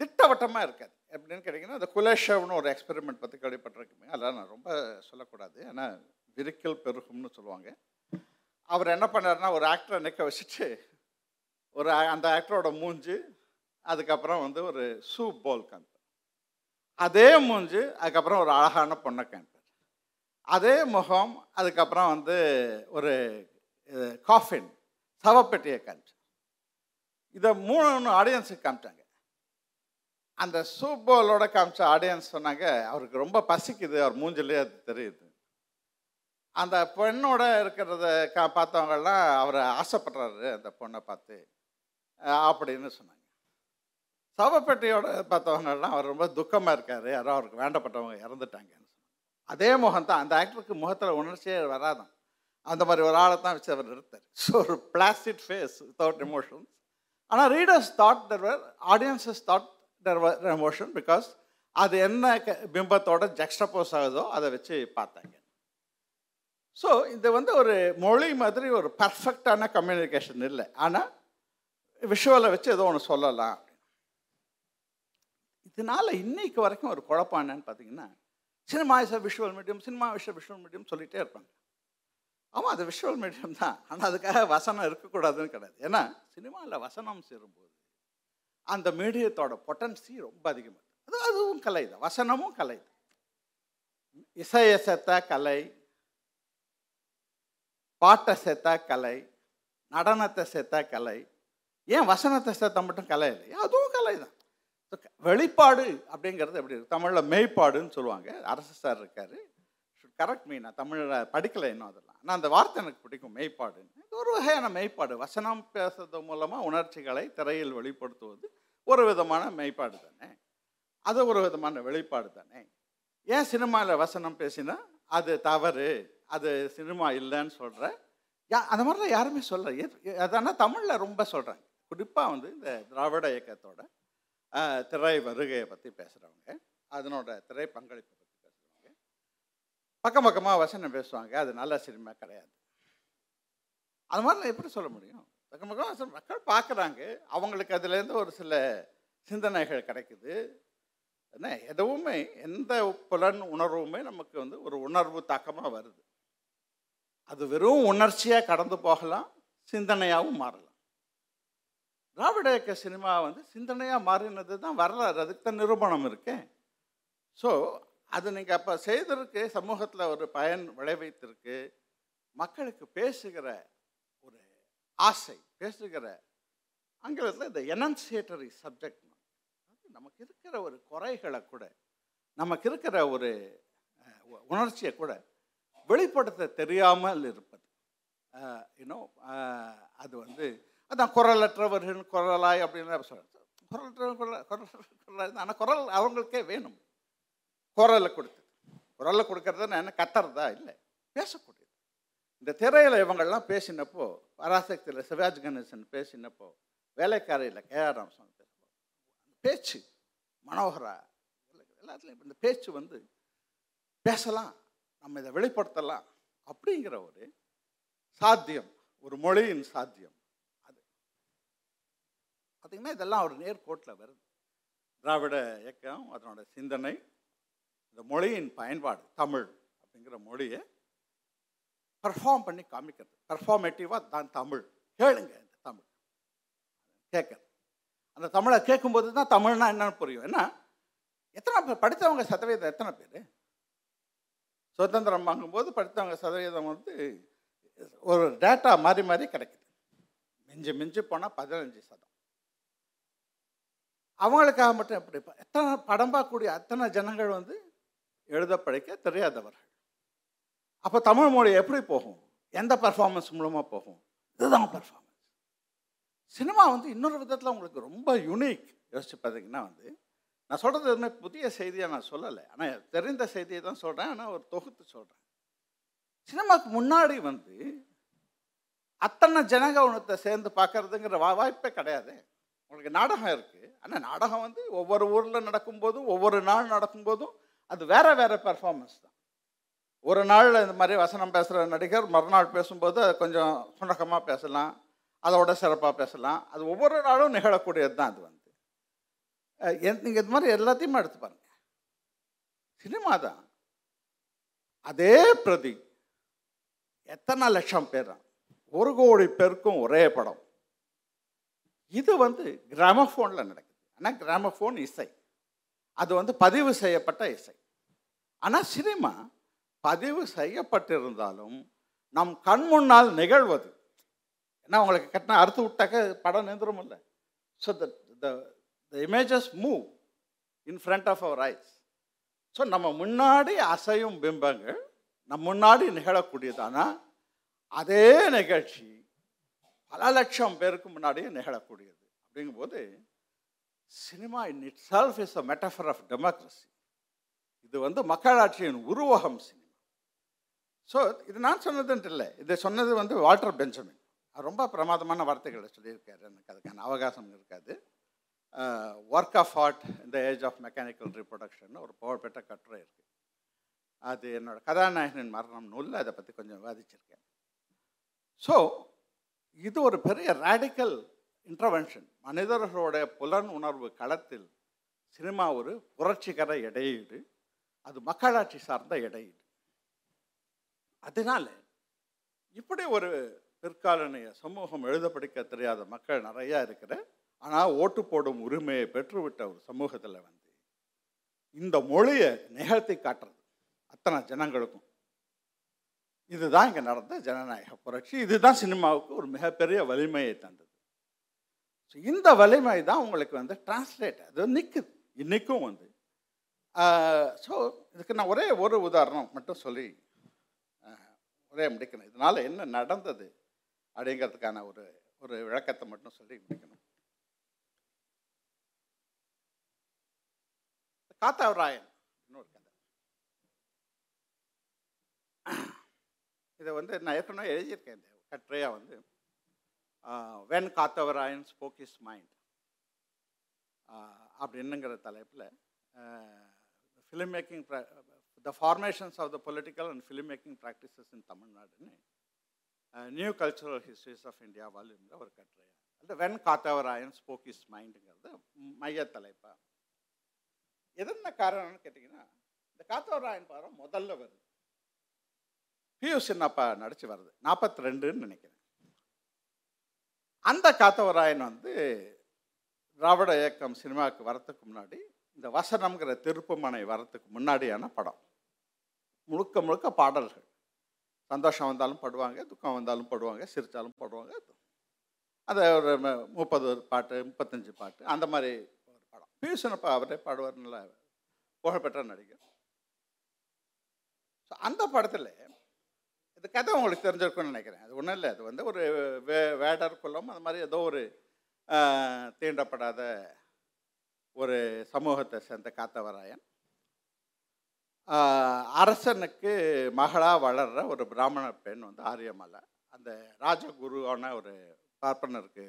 திட்டவட்டமாக இருக்காது. எப்படின்னு கேட்டிங்கன்னா அந்த குலேஷவ்னு ஒரு எக்ஸ்பெரிமெண்ட் பற்றி கேள்விப்பட்டிருக்குமே அதெல்லாம் நான் ரொம்ப சொல்லக்கூடாது. ஏன்னா விரிக்கல் பெருகும்னு சொல்லுவாங்க. அவர் என்ன பண்ணாருன்னா ஒரு ஆக்டரை நிற்க வச்சுட்டு ஒரு அந்த ஆக்டரோட மூஞ்சு அதுக்கப்புறம் வந்து ஒரு சூப் போல் காமிப்பார் அதே மூஞ்சு அதுக்கப்புறம் ஒரு அழகான பொண்ணை காமிப்பார் அதே முகம் அதுக்கப்புறம் வந்து ஒரு காஃபின் சவப்பெட்டியை காமிச்சார் இதை மூணு ஆடியன்ஸுக்கு காமிச்சாங்க. அந்த சூப்பர்லோட காமிச்ச ஆடியன்ஸ் சொன்னாங்க அவருக்கு ரொம்ப பசிக்குது அவர் மூஞ்சிலே அது தெரியுது. அந்த பெண்ணோட இருக்கிறத கா பார்த்தவங்கெல்லாம் அவரை ஆசைப்படுறாரு அந்த பொண்ணை பார்த்து. அப்படின்னு சொன்னாங்க. சவப்பெட்டியோட பார்த்தவங்கெல்லாம் அவர் ரொம்ப துக்கமாக இருக்கார் யாரோ அவருக்கு வேண்டப்பட்டவங்க இறந்துட்டாங்கன்னு அதே முகம் தான் அந்த ஆக்டருக்கு முகத்தில் உணர்ச்சியே வராதான் அந்த மாதிரி ஒரு ஆளை தான் வச்சு அவர் நிறுத்தார் ஸோ ஒரு பிளாஸ்டிக் ஃபேஸ் வித்தவுட் எமோஷன்ஸ் ஆனால் readers thought there were audiences thought there were emotion because அது என்ன பிம்பத்தோட ஜக்ஸ்டப்போஸ் ஆகுதோ அதை வச்சு பார்த்தாங்க. ஸோ இது வந்து ஒரு மொழி மாதிரி ஒரு பர்ஃபெக்டான கம்யூனிகேஷன் இல்லை. ஆனால் விஷுவலை வச்சு ஏதோ ஒன்று சொல்லலாம். இதனால இன்னைக்கு வரைக்கும் ஒரு குழப்பம் என்னன்னு பார்த்தீங்கன்னா cinema is a visual medium cinema விஷ விஷுவல் மீடியம் சொல்லிகிட்டே இருப்பாங்க. ஆமாம் அது விஷுவல் மீடியம் தான். ஆனால் அதுக்காக வசனம் இருக்கக்கூடாதுன்னு கிடையாது. ஏன்னா சினிமாவில் வசனம் சேரும்போது அந்த மீடியத்தோட பொட்டன்சி ரொம்ப அதிகமாக அது அதுவும் கலை தான். வசனமும் கலை தான். இசையை சேர்த்தா கலை பாட்டை சேர்த்தா கலை நடனத்தை சேர்த்தா கலை. ஏன் வசனத்தை சேர்த்தா மட்டும் கலை இல்லை? அதுவும் கலை தான். வெளிப்பாடு அப்படிங்கிறது எப்படி இருக்கு? தமிழில் மெய்ப்பாடுன்னு சொல்லுவாங்க. அரசு சார் இருக்காரு. கரெக்ட் மீ நான் தமிழில் படிக்கலை இன்னும் அதெல்லாம். ஆனால் அந்த வார்த்தை எனக்கு பிடிக்கும் மெய்ப்பாடுன்னு. இது ஒரு வகையான மெய்ப்பாடு. வசனம் பேசுறது மூலமாக உணர்ச்சிகளை திரையில் வெளிப்படுத்துவது ஒரு விதமான மெய்ப்பாடு தானே? அது ஒரு விதமான வெளிப்பாடு தானே? ஏன் சினிமாவில் வசனம் பேசினா அது தவறு அது சினிமா இல்லைன்னு சொல்கிற யா அந்த மாதிரிலாம் யாருமே சொல்கிற அதனால் தமிழில் ரொம்ப சொல்கிறாங்க குறிப்பாக வந்து இந்த திராவிட இயக்கத்தோட திரை வருகையை பற்றி பேசுகிறவங்க அதனோட திரை பங்களிப்பு பக்கம் பக்கமாக வசனம் பேசுவாங்க. அது நல்ல சினிமா கிடையாது. அது மாதிரிலாம் எப்படி சொல்ல முடியும்? பக்கம் பக்கம் வசனம் மக்கள் பார்க்குறாங்க. அவங்களுக்கு அதுலேருந்து ஒரு சில சிந்தனைகள் கிடைக்குது. என்ன எதுவுமே எந்த புலன் உணர்வுமே நமக்கு வந்து ஒரு உணர்வு தாக்கமாக வருது. அது வெறும் உணர்ச்சியாக கடந்து போகலாம் சிந்தனையாகவும் மாறலாம். திராவிட இயக்க சினிமா வந்து சிந்தனையாக மாறினது தான் வரலாறு. அதுக்கு தான் நிரூபணம் இருக்கேன் ஸோ அது நீங்கள் அப்போ செய்திருக்கு சமூகத்தில் ஒரு பயன் விளைவித்திருக்கு. மக்களுக்கு பேசுகிற ஒரு ஆசை பேசுகிற ஆங்கிலத்தில் இந்த எனன்சியேட்டரி சப்ஜெக்ட் நமக்கு இருக்கிற ஒரு குறைகளை கூட நமக்கு இருக்கிற ஒரு உணர்ச்சியை கூட வெளிப்படுத்த தெரியாமல் இருப்பது. இன்னும் அது வந்து அதான் குரலற்றவர்கள் குரலாய் அப்படின்னு சொல்கிறேன் குரலற்ற குரல் குரல் குரல் ஆனால் குரல் அவங்களுக்கே வேணும். குரலை கொடுத்தது. குரலை கொடுக்கறது என்ன கத்துறதா? இல்லை. பேசக்கூடியது. இந்த திரையில் இவங்கெல்லாம் பேசினப்போ பராசக்தியில் சிவாஜ் கணேசன் பேசினப்போ வேலைக்காரையில் கேஆர் ராமசாமி பேசும்போது பேச்சு மனோகரா எல்லாத்துலேயும் இந்த பேச்சு வந்து பேசலாம் நம்ம இதை வெளிப்படுத்தலாம் அப்படிங்கிற ஒரு சாத்தியம் ஒரு மொழியின் சாத்தியம் அது. பார்த்திங்கன்னா இதெல்லாம் ஒரு நேர்கோட்டில் வருது. திராவிட இயக்கம் அதனோட சிந்தனை இந்த மொழியின் பயன்பாடு தமிழ் அப்படிங்கிற மொழியை பர்ஃபார்ம் பண்ணி காமிக்கிறது. பர்ஃபார்மேட்டிவாக தான் தமிழ். கேளுங்க இந்த தமிழ். கேட்குறது. அந்த தமிழை கேட்கும்போது தான் தமிழ்னா என்னன்னு புரியும். ஏன்னா எத்தனை பேர்? படித்தவங்க சதவீதம் எத்தனை பேர்? சுதந்திரம் வாங்கும்போது படித்தவங்க சதவீதம் வந்து ஒரு டேட்டா மாறி மாறி கிடைக்குது. மிஞ்சி மிஞ்சி போனால் பதினஞ்சு சதம் அவங்களுக்காக மட்டும் எப்படி? எத்தனை படம் பார்க்கக்கூடிய அத்தனை ஜனங்கள் வந்து எழுத படிக்க தெரியாதவர்கள். அப்போ தமிழ் மொழி எப்படி போகும்? எந்த பர்ஃபார்மன்ஸ் மூலமாக போகும்? இதுதான் பர்ஃபார்மன்ஸ் சினிமா வந்து இன்னொரு விதத்தில் உங்களுக்கு ரொம்ப யூனிக் யோசிச்சு பார்த்தீங்கன்னா வந்து நான் சொல்கிறது எதுவுமே புதிய செய்தியை நான் சொல்லலை. ஆனால் தெரிந்த செய்தியை தான் சொல்கிறேன் ஆனால் ஒரு தொகுத்து சொல்கிறேன் சினிமாக்கு முன்னாடி வந்து அத்தனை ஜனகவனத்தை சேர்ந்து பார்க்கறதுங்கிற வா வாய்ப்பே கிடையாது. உங்களுக்கு நாடகம் இருக்குது ஆனால் நாடகம் வந்து ஒவ்வொரு ஊரில் நடக்கும்போதும் ஒவ்வொரு நாள் நடக்கும்போதும் அது வேற வேற பெர்ஃபார்மன்ஸ் தான். ஒரு நாள் இந்த மாதிரி வசனம் பேசுகிற நடிகர் மறுநாள் பேசும்போது அது கொஞ்சம் சுணக்கமாக பேசலாம் அதோட சிறப்பாக பேசலாம். அது ஒவ்வொரு நாளும் நிகழக்கூடியது தான் அது வந்து. நீங்கள் இது மாதிரி எல்லாத்தையுமே எடுத்து பாருங்க. சினிமா தான். அதே பிரதி எத்தனை லட்சம் பேர் ஒரு கோடி பேருக்கும் ஒரே படம். இது வந்து கிராமஃபோனில் நடக்குது. ஆனால் கிராமஃபோன் இசை. அது வந்து பதிவு செய்யப்பட்ட இசை. ஆனால் சினிமா பதிவு செய்யப்பட்டிருந்தாலும் நம் கண் முன்னால் நிகழ்வது. ஏன்னா உங்களுக்கு கட்டின அறுத்து விட்டாக்க படம் நின்றும் இல்லை so the the images move in front of our eyes so நம்ம முன்னாடி அசையும் பிம்பங்கள் நம் முன்னாடி நிகழக்கூடியதான? அதே நிகழ்ச்சி பல லட்சம் பேருக்கு முன்னாடியே நிகழக்கூடியது. அப்படிங்கும்போது cinema in itself is a metaphor of democracy இது வந்து மக்களாட்சியின் உருவகம் சினிமா ஸோ இது நான் சொன்னதுன்ட்டு இல்லை. இதை சொன்னது வந்து வால்டர் பெஞ்சமின். ரொம்ப பிரமாதமான வார்த்தைகளை சொல்லியிருக்காரு. எனக்கு அதுக்கான அவகாசம் இருக்காது. ஒர்க் ஆஃப் ஆர்ட் இந்த ஏஜ் ஆஃப் மெக்கானிக்கல் ரீப்ரொடக்ஷன் ஒரு புகழ்பெற்ற கட்டுரை இருக்குது அது என்னோட கதாநாயகனின் மரணம் நூலில் அதை பற்றி கொஞ்சம் விவாதிச்சிருக்கேன். ஸோ இது ஒரு பெரிய ரேடிக்கல் இன்டர்வென்ஷன் மனிதர்களுடைய புலன் உணர்வு களத்தில் சினிமா ஒரு புரட்சிகர இடையீடு அது மக்களாட்சி சார்ந்த இடையீடு. அதனால இப்படி ஒரு பிற்காலனைய சமூகம் எழுத படிக்க தெரியாத மக்கள் நிறையா இருக்கிற ஆனால் ஓட்டு போடும் உரிமையை பெற்றுவிட்ட ஒரு சமூகத்தில் வந்து இந்த மொழியை நிகழ்த்தி காட்டுறது அத்தனை ஜனங்களுக்கும். இதுதான் இங்கே நடந்த ஜனநாயக புரட்சி. இதுதான் சினிமாவுக்கு ஒரு மிகப்பெரிய வலிமையை தந்தது. ஸோ இந்த வலிமை தான் உங்களுக்கு வந்து டிரான்ஸ்லேட் அது நிற்குது இன்றைக்கும் வந்து. ஸோ இதுக்கு நான் ஒரே ஒரு உதாரணம் மட்டும் சொல்லி ஒரே முடிக்கணும். இதனால் என்ன நடந்தது அப்படிங்கிறதுக்கான ஒரு ஒரு விளக்கத்தை மட்டும் சொல்லி முடிக்கணும். காத்தாவராயன் இன்னொரு கதை. இதை வந்து நான் ஏற்கனவே எழுதியிருக்கேன். இந்த கட்டுரையாக வந்து when Kathavarayan spoke his mind அப்படின்னுங்கிற தலைப்பில் film making the formations of the political and film making practices in தமிழ்நாடுன்னு new cultural histories of India வால்யூமில் ஒரு கட்டுரை அந்த வென் காத்தவராயன் ஸ்போக் இஸ் மைண்டுங்கிறது மைய தலைப்பா. எதென்ன காரணம்னு கேட்டிங்கன்னா இந்த காத்தவராயன் பாடம் முதல்ல வருது. பியூ சின்னப்பா நடிச்சு வருது நாற்பத்தி ரெண்டுன்னு நினைக்கிறேன். அந்த காத்தவராயன் வந்து திராவிட இயக்கம் சினிமாவுக்கு வரத்துக்கு முன்னாடி இந்த வசனம்ங்கிற திருப்புமனை வரத்துக்கு முன்னாடியான படம். முழுக்க முழுக்க பாடல்கள். சந்தோஷம் வந்தாலும் பாடுவாங்க துக்கம் வந்தாலும் பாடுவாங்க சிரித்தாலும் பாடுவாங்க. அந்த ஒரு முப்பது பாட்டு முப்பத்தஞ்சு பாட்டு அந்த மாதிரி ஒரு படம். பியூசனப்பா அவரே பாடுவார் நல்ல புகழ்பெற்ற நடிகர். ஸோ அந்த படத்தில் இந்த கதை உங்களுக்கு தெரிஞ்சிருக்கும்னு நினைக்கிறேன். அது ஒன்றும் இல்லை. அது வந்து ஒரு வே வேடர் குலம் அது மாதிரி ஏதோ ஒரு தீண்டப்படாத ஒரு சமூகத்தை சேர்ந்த காத்தவராயன். அரசனுக்கு மகளாக வளர்கிற ஒரு பிராமண பெண் வந்து ஆரியமலை. அந்த ராஜகுருவான ஒரு பார்ப்பனருக்கு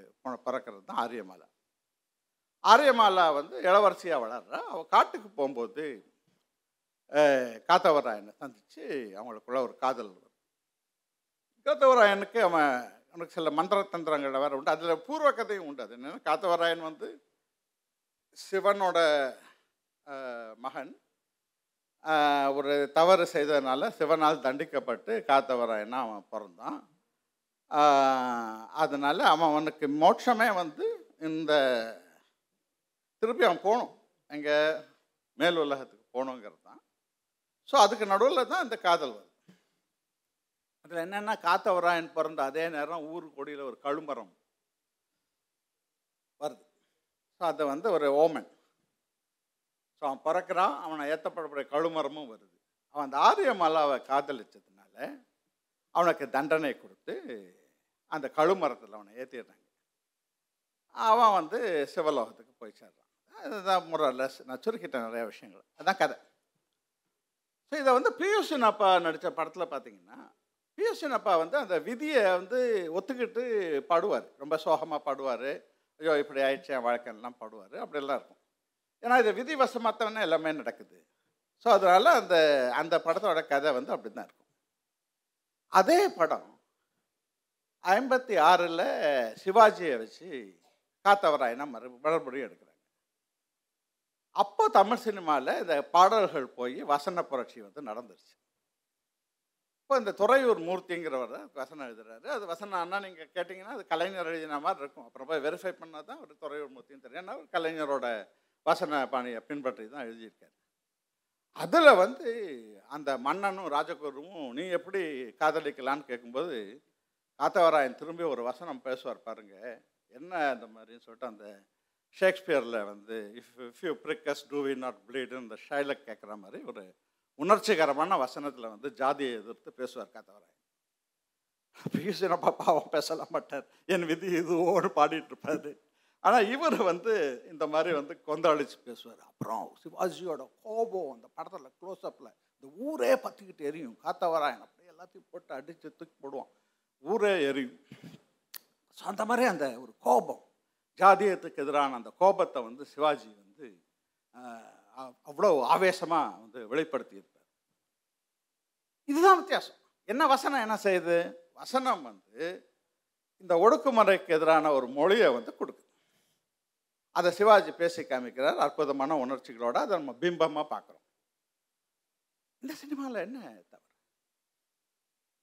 பிறக்கிறது தான் ஆரியமலை. ஆரியமாலா வந்து இளவரசியாக வளர்றா. அவள் காட்டுக்கு போகும்போது காத்தவராயனை சந்தித்து அவங்களுக்குள்ள ஒரு காதல் காத்தவராயனுக்கு அவன் அவனுக்கு சில மந்திர தந்திரங்கள் வேறு உண்டு. அதில் பூர்வ கதையும் உண்டு. அது என்னென்னா காத்தவராயன் வந்து சிவனோட மகன். ஒரு தவறு செய்ததுனால சிவனால் தண்டிக்கப்பட்டு காத்தவராயனா அவன் பிறந்தான். அதனால் அதனால அவன் அவனுக்கு மோட்சமே வந்து இந்த திருப்பி அவன் போகணும். எங்கள் மேல் உலகத்துக்கு போகணுங்கிறது தான். ஸோ அதுக்கு நடுவில் தான் இந்த காதல் வருது. இதில் என்னென்னா காத்தவராயன் பிறந்த அதே நேரம் ஊர் கொடியில் ஒரு கழுமரம் வருது. ஸோ அது வந்து ஒரு ஓமன். ஸோ அவன் பிறக்கிறான் அவனை ஏற்றப்படக்கூடிய கழுமரமும் வருது. அவன் அந்த ஆரியமாலாவை காதலிச்சதுனால அவனுக்கு தண்டனை கொடுத்து அந்த கழுமரத்தில் அவனை ஏற்றிடுறாங்க அவன் வந்து சிவலோகத்துக்கு போய் சேர்றான். அதுதான் முரலஸ் நான் சுருக்கிட்டேன் நிறைய விஷயங்கள். அதுதான் கதை. ஸோ இதை வந்து பியூஷன் அப்பா நடித்த படத்தில் பார்த்தீங்கன்னா பியூஷன் அப்பா வந்து அந்த விதியை வந்து ஒத்துக்கிட்டு பாடுவார். ரொம்ப சோகமாக பாடுவார். ஐயோ இப்படி ஆயிடுச்சு என் வாழ்க்கையெல்லாம் பாடுவார். அப்படியெல்லாம் இருக்கும். ஏன்னா இது விதி வசமாத்தவனே எல்லாமே நடக்குது. ஸோ அதனால் அந்த அந்த படத்தோட கதை வந்து அப்படி தான் இருக்கும். அதே படம் ஐம்பத்தி ஆறில் சிவாஜியை வச்சு காத்தவராயனா மறு மறுபடியும் எடுக்கிறாங்க. அப்போ தமிழ் சினிமாவில் இந்த பாடல்கள் போய் வசன புரட்சி வந்து நடந்துருச்சு. இப்போ இந்த துறையூர் மூர்த்திங்கிறவர் வசனம் எழுதுறாரு. அது வசனம் அண்ணா நீங்கள் கேட்டிங்கன்னா அது கலைஞர் எழுதின மாதிரி இருக்கும். அப்புறம் போய் வெரிஃபை பண்ணால் தான் ஒரு துறையூர் மூர்த்தின்னு தெரியும். ஏன்னா ஒரு கலைஞரோட வசன பாணியை பின்பற்றி தான் எழுதியிருக்காரு. அதில் வந்து அந்த மன்னனும் ராஜகுருவும் நீ எப்படி காதலிக்கலான்னு கேட்கும்போது காத்தவராயன் திரும்பி ஒரு வசனம் பேசுவார் பாருங்க. என்ன அந்த மாதிரின்னு சொல்லிட்டு அந்த ஷேக்ஸ்பியரில் வந்து if if you prick us do we not பிளீடுன்னு இந்த ஷைலக் கேட்குற மாதிரி ஒரு உணர்ச்சிகரமான வசனத்தில் வந்து ஜாதியை எதிர்த்து பேசுவார் காத்தவராயன் பியூசினப்பா பாவம் பேசலாம் மாட்டார். என் விதி இதுவோடு பாடிட்டு இருப்பாரு ஆனால் இவர் வந்து இந்த மாதிரி வந்து கொந்தளிச்சு பேசுவார். அப்புறம் சிவாஜியோட கோபம் அந்த படத்தில் க்ளோஸ்அப்பில் இந்த ஊரே பற்றிக்கிட்டு எரியும். காத்தவராயன் அப்படியே எல்லாத்தையும் போட்டு அடித்து தூக்கி போடுவான். ஊரே எரியும். ஸோ அந்த மாதிரி அந்த ஒரு கோபம் ஜாதியத்துக்கு எதிரான அந்த கோபத்தை வந்து சிவாஜி வந்து அவ்வளோ ஆவேசமாக வந்து வெளிப்படுத்தியது இதுதான் வித்தியாசம். என்ன வசனம் என்ன செய்யுது? வசனம் வந்து இந்த ஒடுக்குமுறைக்கு எதிரான ஒரு மொழியை வந்து கொடுக்குது. அதை சிவாஜி பேசி காமிக்கிறார் அற்புதமான உணர்ச்சிகளோட அதை நம்ம பிம்பமாக பார்க்குறோம். இந்த சினிமாவில் என்ன தவறு?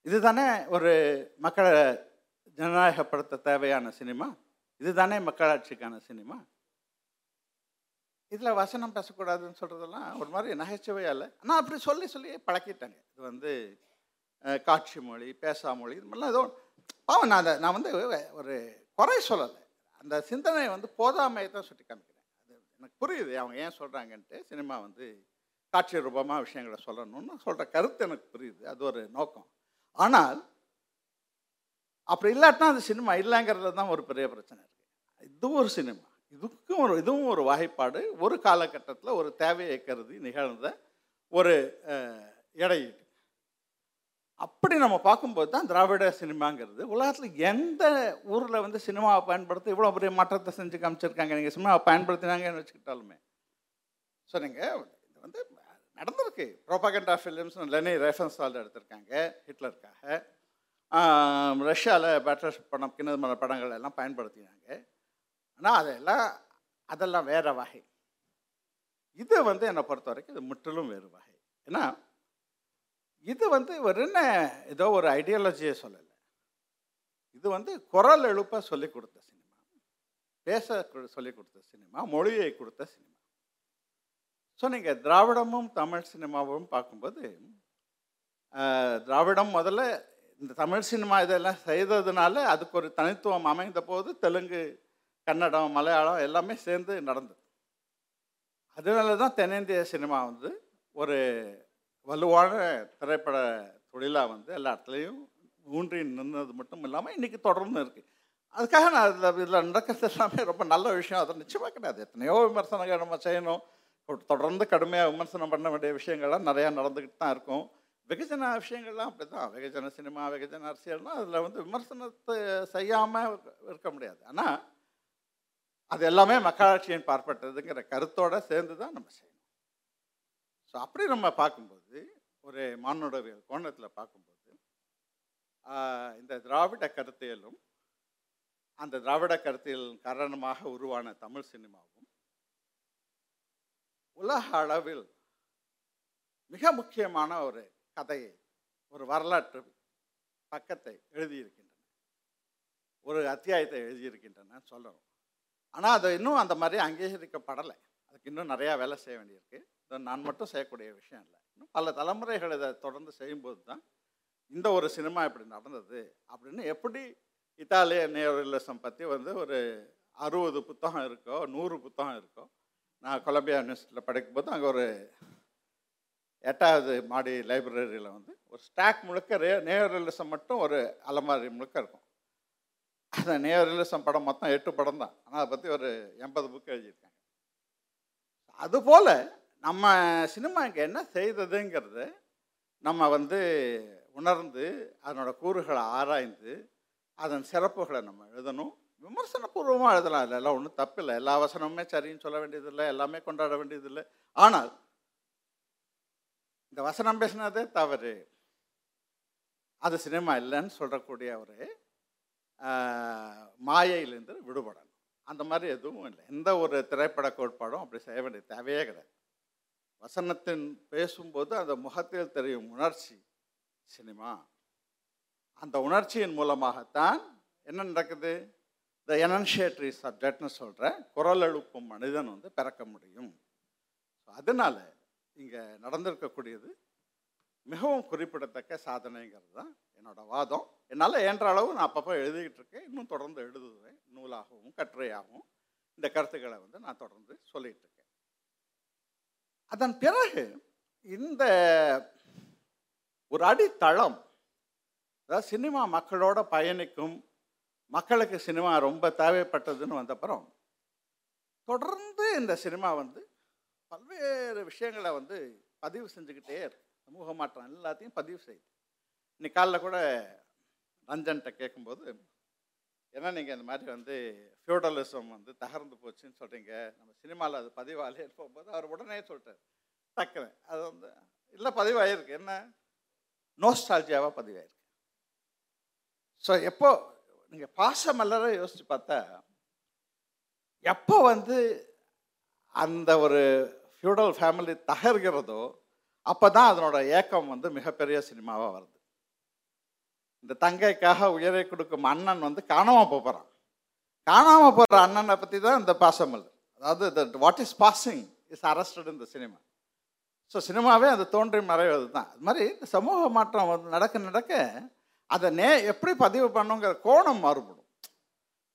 இதுதானே ஒரு மக்களை ஜனநாயகப்படுத்த தேவையான சினிமா? இதுதானே மக்களாட்சிக்கான சினிமா? இதில் வசனம் பேசக்கூடாதுன்னு சொல்கிறதெல்லாம் ஒரு மாதிரி நகைச்சுவையாக இல்லை ஆனால் அப்படி சொல்லி சொல்லி பழக்கிட்டாங்க. இது வந்து காட்சி மொழி பேசா மொழி இது மாதிரிலாம் ஏதோ பாவம் நான் அதை நான் வந்து ஒரு குறை சொல்லலை. அந்த சிந்தனையை வந்து போதாமையை தான் சுட்டி காமிக்கிறேன். அது எனக்கு புரியுது அவங்க ஏன் சொல்கிறாங்கன்ட்டு சினிமா வந்து காட்சி ரூபமாக விஷயங்களை சொல்லணும்னு சொல்கிற கருத்து எனக்கு புரியுது. அது ஒரு நோக்கம். ஆனால் அப்படி இல்லாட்டினா அந்த சினிமா இல்லைங்கிறது தான் ஒரு பெரிய பிரச்சனை இருக்குது இதுவும் ஒரு சினிமா. இதுக்கும் ஒரு இதுவும் ஒரு வகைப்பாடு. ஒரு காலகட்டத்தில் ஒரு தேவையை கருதி நிகழ்ந்த ஒரு இடையீடு அப்படி நம்ம பார்க்கும்போது தான் திராவிட சினிமாங்கிறது உலகத்தில் எந்த ஊரில் வந்து சினிமாவை பயன்படுத்தி இவ்வளோ பெரிய மாற்றத்தை செஞ்சு காமிச்சிருக்காங்க? நீங்கள் சினிமாவை பயன்படுத்தினாங்கன்னு வச்சுக்கிட்டாலுமே. ஸோ நீங்கள் இது வந்து நடந்திருக்கு. ப்ரோபகண்டா ஃபிலிம்ஸ் லெனி ரெஃபரன்ஸால் எடுத்திருக்காங்க ஹிட்லருக்காக. ரஷ்யாவில் பேட்டர் படம் கிணறு படங்கள் எல்லாம் பயன்படுத்தினாங்க. ஆனால் அதெல்லாம் அதெல்லாம் வேறு வகை. இது வந்து என்னை பொறுத்த வரைக்கும் இது முற்றிலும் வேறு வகை. ஏன்னா இது வந்து இவர் என்ன ஏதோ ஒரு ஐடியாலஜியை சொல்லலை. இது வந்து குரல் எழுப்ப சொல்லிக் கொடுத்த சினிமா. பேச சொல்லிக் கொடுத்த சினிமா. மொழியை கொடுத்த சினிமா. ஸோ நீங்கள் திராவிடமும் தமிழ் சினிமாவும் பார்க்கும்போது திராவிடம் முதல்ல இந்த தமிழ் சினிமா இதெல்லாம் செய்ததுனால அதுக்கு ஒரு தனித்துவம் அமைந்த போது தெலுங்கு கன்னடம் மலையாளம் எல்லாமே சேர்ந்து நடந்தது. அதனால தான் தென்னிந்திய சினிமா வந்து ஒரு வலுவான திரைப்பட தொழிலாக வந்து எல்லா இடத்துலையும் ஊன்றி நின்னது மட்டும் இல்லாமல் இன்றைக்கி தொடர்ந்து இருக்குது அதுக்காக நான் இதில் இதில் நடக்கிறது எல்லாமே ரொம்ப நல்ல விஷயம். அது நிச்சயமாக கிடையாது. எத்தனையோ விமர்சனங்கள் நம்ம செய்யணும். தொடர்ந்து கடுமையாக விமர்சனம் பண்ண வேண்டிய விஷயங்கள்லாம் நிறையா நடந்துக்கிட்டு தான் இருக்கும். வெகுஜன விஷயங்கள்லாம் அப்படி தான் வெகுஜன சினிமா வெகுஜன அரசியல்னால் அதில் வந்து விமர்சனத்தை செய்யாமல் இருக்க முடியாது. ஆனால் அது எல்லாமே மக்களாட்சியின் பார்ப்பட்டதுங்கிற கருத்தோடு சேர்ந்து தான் நம்ம செய்யணும். ஸோ அப்படி நம்ம பார்க்கும்போது ஒரு மானுடவியல் கோணத்தில் பார்க்கும்போது இந்த திராவிட கருத்தியலும் அந்த திராவிட கருத்தியல் காரணமாக உருவான தமிழ் சினிமாவும் உலக அளவில் மிக முக்கியமான ஒரு கதையை ஒரு வரலாற்று பக்கத்தை எழுதியிருக்கின்றன. ஒரு அத்தியாயத்தை எழுதியிருக்கின்றன சொல்லணும். ஆனால் அது இன்னும் அந்த மாதிரி அங்கீகரிக்கப்படலை. அதுக்கு இன்னும் நிறையா வேலை செய்ய வேண்டியிருக்கு. இது நான் மட்டும் செய்யக்கூடிய விஷயம் இல்லை. இன்னும் பல தலைமுறைகள் இதை தொடர்ந்து செய்யும்போது தான் இந்த ஒரு சினிமா இப்படி நடந்தது அப்படின்னு எப்படி இத்தாலிய நேரலிசம் பற்றி வந்து ஒரு அறுபது புத்தகம் இருக்கோ நூறு புத்தகம் இருக்கோ நான் கொலம்பியா யூனிவர்சிட்டியில் படிக்கும்போது அங்கே ஒரு எட்டாவது மாடி லைப்ரரியில் வந்து ஒரு ஸ்டாக் முழுக்க ரே நேரலிசம் மட்டும் ஒரு அலமாரி முழுக்க இருக்கும். அந்த நேரலிசம் படம் மொத்தம் எட்டு படம் தான். ஆனால் அதை பற்றி ஒரு எண்பது புக் எழுதியிருக்காங்க. அதுபோல் நம்ம சினிமா இங்கே என்ன செய்ததுங்கிறது நம்ம வந்து உணர்ந்து அதனோட கூறுகளை ஆராய்ந்து அதன் சிறப்புகளை நம்ம எழுதணும். விமர்சனபூர்வமாக எழுதலாம். இல்லை எல்லாம் ஒன்றும் தப்பில்லை. எல்லா வசனமுமே சரின்னு சொல்ல வேண்டியதில்லை. எல்லாமே கொண்டாட வேண்டியதில்லை. ஆனால் இந்த வசனம் பேசினதே தவறு. அது சினிமா இல்லைன்னு சொல்லக்கூடிய ஒரு மாயையிலேருந்து விடுபடணும். அந்த மாதிரி எதுவும் இல்லை. எந்த ஒரு திரைப்பட கோட்பாடும் அப்படி செய்ய வேண்டிய தேவையே கிடையாது. வசனத்தின் பேசும்போது அந்த முகத்தில் தெரியும் உணர்ச்சி சினிமா. அந்த உணர்ச்சியின் மூலமாகத்தான் என்ன நடக்குது? த எனன்ஷியேட்ரி சப்ஜெக்ட்னு சொல்கிற குரல் எழுப்பும் மனிதன் வந்து பிறக்க முடியும். ஸோ அதனால் இங்கே நடந்திருக்கக்கூடியது மிகவும் குறிப்பிடத்தக்க சாதனைங்கிறது தான் என்னோட வாதம். என்னால் என்ற அளவு நான் அப்பப்போ எழுதிக்கிட்டு இருக்கேன். இன்னும் தொடர்ந்து எழுதுவேன். நூலாகவும் கட்டுரையாகவும் இந்த கருத்துக்களை வந்து நான் தொடர்ந்து சொல்லிகிட்டு இருக்கேன். அதன் பிறகு இந்த ஒரு அடித்தளம் அதாவது சினிமா மக்களோட பயணிக்கும் மக்களுக்கு சினிமா ரொம்ப தேவைப்பட்டதுன்னு வந்தப்புறம் தொடர்ந்து இந்த சினிமா வந்து பல்வேறு விஷயங்களை வந்து பதிவு செஞ்சுக்கிட்டே இருக்கு. சமூக மாற்றம் எல்லாத்தையும் பதிவு செய்யுது இன்னைக்கு காலைல கூட ரஞ்சன்கிட்ட கேட்கும்போது ஏன்னா நீங்கள் இந்த மாதிரி வந்து ஃபியூடலிசம் வந்து தகர்ந்து போச்சுன்னு சொல்கிறீங்க நம்ம சினிமாவில் அது பதிவாலே போகும்போது அவர் உடனே சொல்லிட்டார். டக்குன்னு. அது வந்து இல்லை பதிவாகிருக்கு என்ன? நோஸ்டால்ஜியாவாக பதிவாயிருக்கு. ஸோ எப்போ நீங்கள் பாசமல்லரை யோசித்து பார்த்தா எப்போ வந்து அந்த ஒரு ஃபியூடல் ஃபேமிலி தகர்கிறதோ அப்போ தான் அதனோட ஏக்கம் வந்து மிகப்பெரிய சினிமாவாக வருது. இந்த தங்கைக்காக உயரை கொடுக்கும் அண்ணன் வந்து காணாமல் போகிறான் காணாமல் போகிற அண்ணனை பற்றி தான் இந்த பாசமல் அதாவது the what is passing is arrested இந்த சினிமா ஸோ சினிமாவே அது தோன்றி மறைவது தான். அது மாதிரி இந்த சமூக மாற்றம் வந்து நடக்க நடக்க அதை நே எப்படி பதிவு பண்ணுங்கிற கோணம் மாறுபடும்.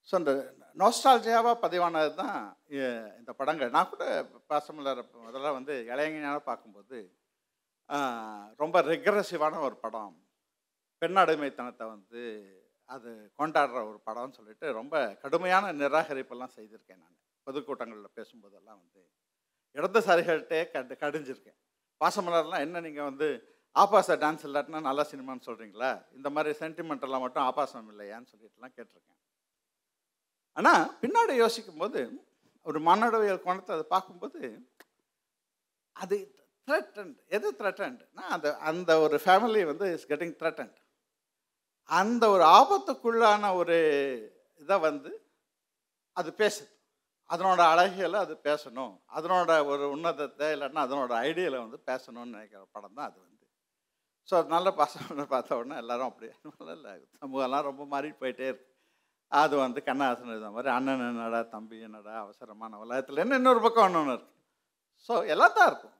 ஸோ இந்த நோஸ்டால்ஜியாவாக பதிவானது தான் இந்த படங்கள். நான் கூட பாசமலர் முதல்ல வந்து இளைஞனாக பார்க்கும்போது ரொம்ப ரெக்ரஸிவான ஒரு படம். பெண்ணடிமைத்தனத்தை வந்து அது கொண்டாடுற ஒரு படம்னு சொல்லிட்டு ரொம்ப கடுமையான நிராகரிப்பெல்லாம் செய்திருக்கேன் நான். பொதுக்கூட்டங்களில் பேசும்போதெல்லாம் வந்து இடதுசாரிகள்கிட்டே கண்டு கடிஞ்சிருக்கேன். பாசமலர்லாம் என்ன நீங்கள் வந்து ஆபாச டான்ஸ் இல்லாட்டினா நல்ல சினிமான்னு சொல்கிறீங்களா இந்த மாதிரி சென்டிமெண்டெல்லாம் மட்டும் ஆபாசம் இல்லையான்னு சொல்லிட்டுலாம் கேட்டிருக்கேன். ஆனால் பின்னாடி யோசிக்கும் போது ஒரு மானுடவியல் கோணத்தை அதை பார்க்கும்போது அது த்ரெட்டன்ட் எது த்ரெட்டன்ட்னா அந்த அந்த ஒரு ஃபேமிலி வந்து இஸ் கெட்டிங் த்ரெட்டன்ட் அந்த ஒரு ஆபத்துக்குள்ளான ஒரு இதை வந்து அது பேசுது. அதனோட அழகியலை அது பேசணும். அதனோட ஒரு உன்னதத்தை இல்லைன்னா அதனோட ஐடியலை வந்து பேசணும்னு நினைக்கிற படம் தான் அது வந்து. ஸோ நல்ல பசங்க பார்த்த உடனே எல்லாரும் அப்படியே இல்லை சமூகம்லாம் ரொம்ப மாறி போயிட்டே இருக்கு. அது வந்து கண்ணாசன் இது மாதிரி அண்ணன் என்னடா தம்பி என்னடா அவசரமான உலகத்தில் என்ன இன்னொரு பக்கம் ஒன்று இருக்கு. ஸோ எல்லாத்தான் இருக்கும்.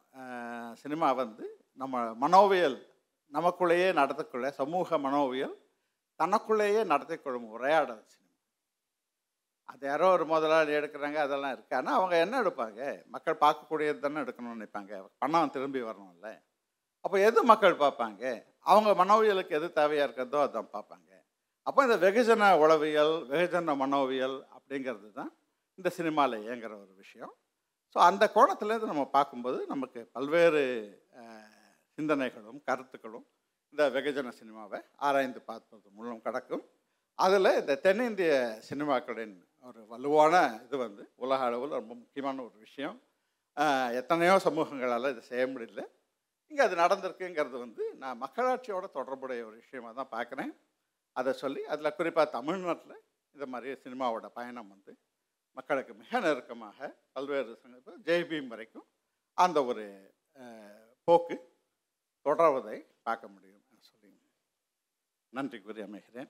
சினிமா வந்து நம்ம மனோவியல் நமக்குள்ளேயே நடத்தக்குள்ள சமூக மனோவியல் தனக்குள்ளேயே நடத்திக்கொள்ளும் உரையாடல் சினிமா. அது யாரோ ஒரு முதலாளி எடுக்கிறாங்க அதெல்லாம் இருக்குது ஆனால் அவங்க என்ன எடுப்பாங்க? மக்கள் பார்க்கக்கூடியது தானே எடுக்கணும்னு நினைப்பாங்க. பணம் திரும்பி வரணும்ல. அப்போ எது மக்கள் பார்ப்பாங்க? அவங்க மனோவியலுக்கு எது தேவையாக இருக்கிறதோ அதான் பார்ப்பாங்க. அப்போ இந்த வெகுஜன உளவியல் வெகுஜன மனோவியல் அப்படிங்கிறது தான் இந்த சினிமாவில் இயங்குற ஒரு விஷயம். ஸோ அந்த கோணத்துலேருந்து நம்ம பார்க்கும்போது நமக்கு பல்வேறு சிந்தனைகளும் கருத்துக்களும் இந்த வெகுஜன சினிமாவை ஆராய்ந்து பார்ப்பது மூலம் கிடக்கும். அதில் இந்த தென்னிந்திய சினிமாக்களின் ஒரு வலுவான இது வந்து உலக அளவில் ரொம்ப முக்கியமான ஒரு விஷயம். எத்தனையோ சமூகங்களால் இதை செய்ய முடியல. இங்கே அது நடந்திருக்குங்கிறது வந்து நான் மக்களாட்சியோட தொடர்புடைய ஒரு விஷயமாக தான் பார்க்குறேன். அதை சொல்லி அதில் குறிப்பாக தமிழ்நாட்டில் இந்த மாதிரி சினிமாவோட பயணம் வந்து மக்களுக்கு மிக நெருக்கமாக பல்வேறு சங்கத்தில் ஜெய்பீம் வரைக்கும் அந்த ஒரு போக்கு தொடர்வதை பார்க்க முடியும். சொல்லி நன்றி கூறி அமைகிறேன்.